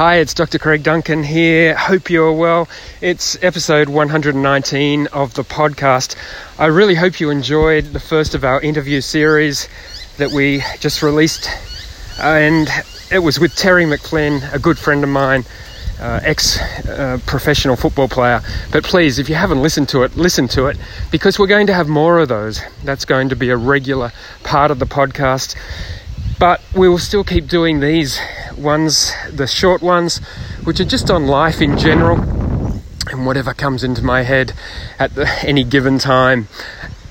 Hi, it's Dr. Craig Duncan here. Hope you're well. It's episode 119 of the podcast. I really hope you enjoyed the first of our interview series that we just released. And it was with Terry McFlynn, a good friend of mine, uh, ex uh, professional football player. But please, if you haven't listened to it, listen to it because we're going to have more of those. That's going to be a regular part of the podcast. But we will still keep doing these ones, the short ones, which are just on life in general and whatever comes into my head at the, any given time.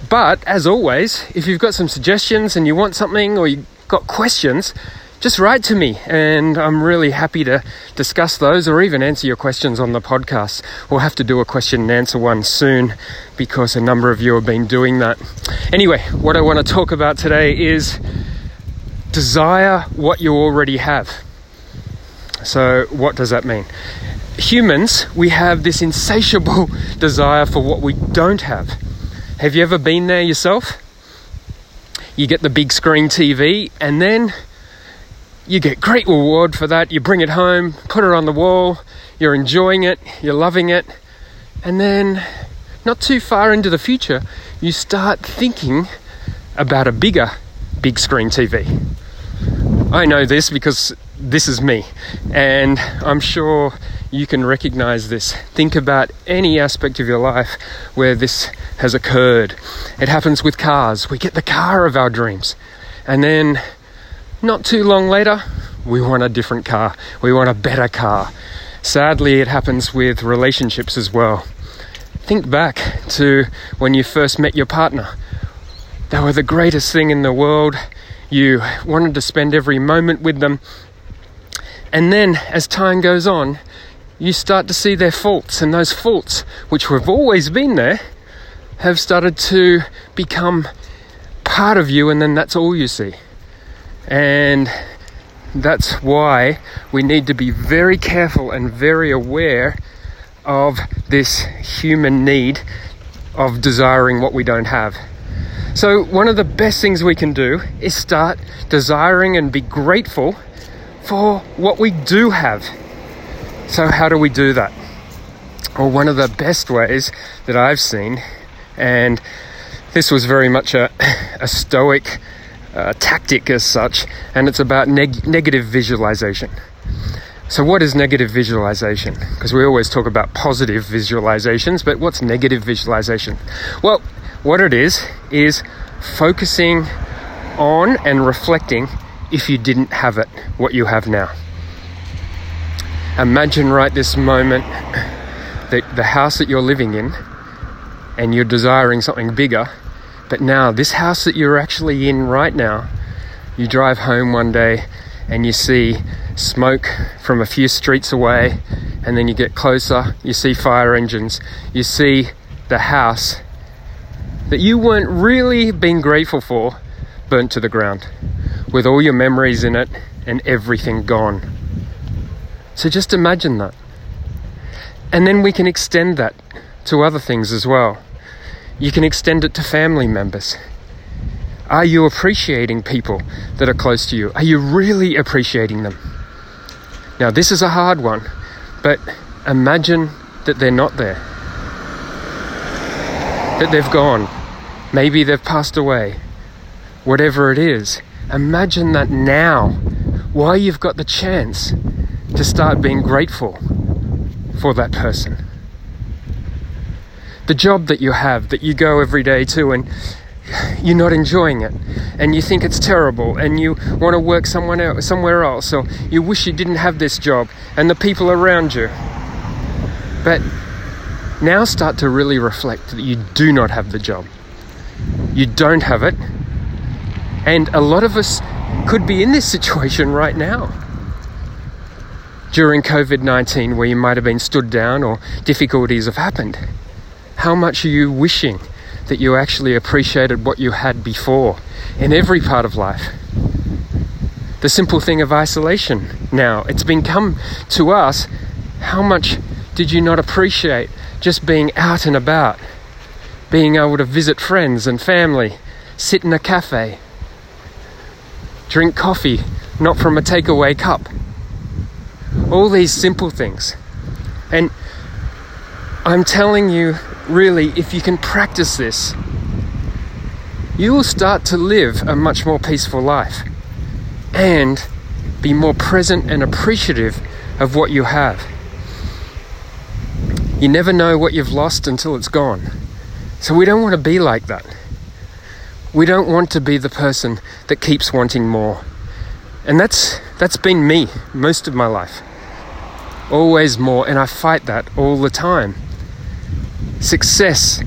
But as always, if you've got some suggestions and you want something or you've got questions, just write to me and I'm really happy to discuss those or even answer your questions on the podcast. We'll have to do a question and answer one soon because a number of you have been doing that. Anyway, what I want to talk about today is desire what you already have. So, what does that mean? Humans, we have this insatiable desire for what we don't have. Have you ever been there yourself? You get the big screen TV and then you get great reward for that. You bring it home, put it on the wall, you're enjoying it, you're loving it, and then not too far into the future, you start thinking about a bigger big screen TV. I know this because this is me, and I'm sure you can recognize this. Think about any aspect of your life where this has occurred. It happens with cars. We get the car of our dreams, and then not too long later, we want a different car. We want a better car. Sadly, it happens with relationships as well. Think back to when you first met your partner. They were the greatest thing in the world you wanted to spend every moment with them. And then, as time goes on, you start to see their faults, and those faults, which have always been there, have started to become part of you, and then that's all you see. And that's why we need to be very careful and very aware of this human need of desiring what we don't have. So, one of the best things we can do is start desiring and be grateful for what we do have. So, how do we do that? Well, one of the best ways that I've seen, and this was very much a, a stoic uh, tactic as such, and it's about neg- negative visualization. So, what is negative visualization? Because we always talk about positive visualizations, but what's negative visualization? Well, what it is, is focusing on and reflecting if you didn't have it, what you have now. Imagine right this moment that the house that you're living in and you're desiring something bigger, but now this house that you're actually in right now, you drive home one day and you see smoke from a few streets away, and then you get closer, you see fire engines, you see the house that you weren't really being grateful for burnt to the ground with all your memories in it and everything gone. So just imagine that. And then we can extend that to other things as well. You can extend it to family members. Are you appreciating people that are close to you? Are you really appreciating them? Now, this is a hard one, but imagine that they're not there, that they've gone, Maybe they've passed away. Whatever it is, imagine that now, while you've got the chance to start being grateful for that person. The job that you have, that you go every day to, and you're not enjoying it, and you think it's terrible, and you want to work someone else, somewhere else, or you wish you didn't have this job, and the people around you. But now start to really reflect that you do not have the job you don't have it. And a lot of us could be in this situation right now. During COVID 19, where you might have been stood down or difficulties have happened. How much are you wishing that you actually appreciated what you had before in every part of life? The simple thing of isolation now, it's been come to us. How much did you not appreciate just being out and about? Being able to visit friends and family, sit in a cafe, drink coffee not from a takeaway cup. All these simple things. And I'm telling you, really, if you can practice this, you will start to live a much more peaceful life and be more present and appreciative of what you have. You never know what you've lost until it's gone. So we don't want to be like that. We don't want to be the person that keeps wanting more. And that's that's been me most of my life. Always more and I fight that all the time. Success.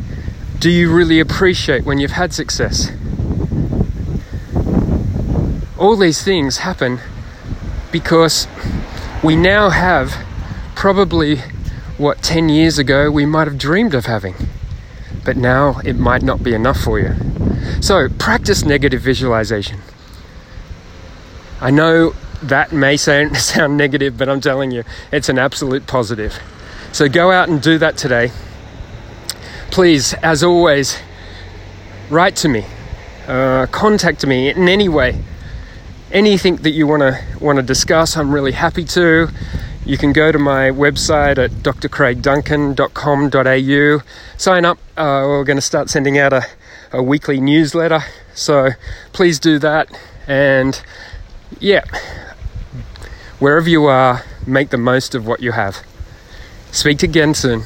Do you really appreciate when you've had success? All these things happen because we now have probably what 10 years ago we might have dreamed of having. But now it might not be enough for you. So practice negative visualization. I know that may sound, negative, but I'm telling you, it's an absolute positive. So go out and do that today. Please, as always, write to me, uh, contact me in any way. Anything that you want to want to discuss, I'm really happy to. You can go to my website at drcraigduncan.com.au, sign up. Uh, we're going to start sending out a, a weekly newsletter, so please do that. And yeah, wherever you are, make the most of what you have. Speak again soon.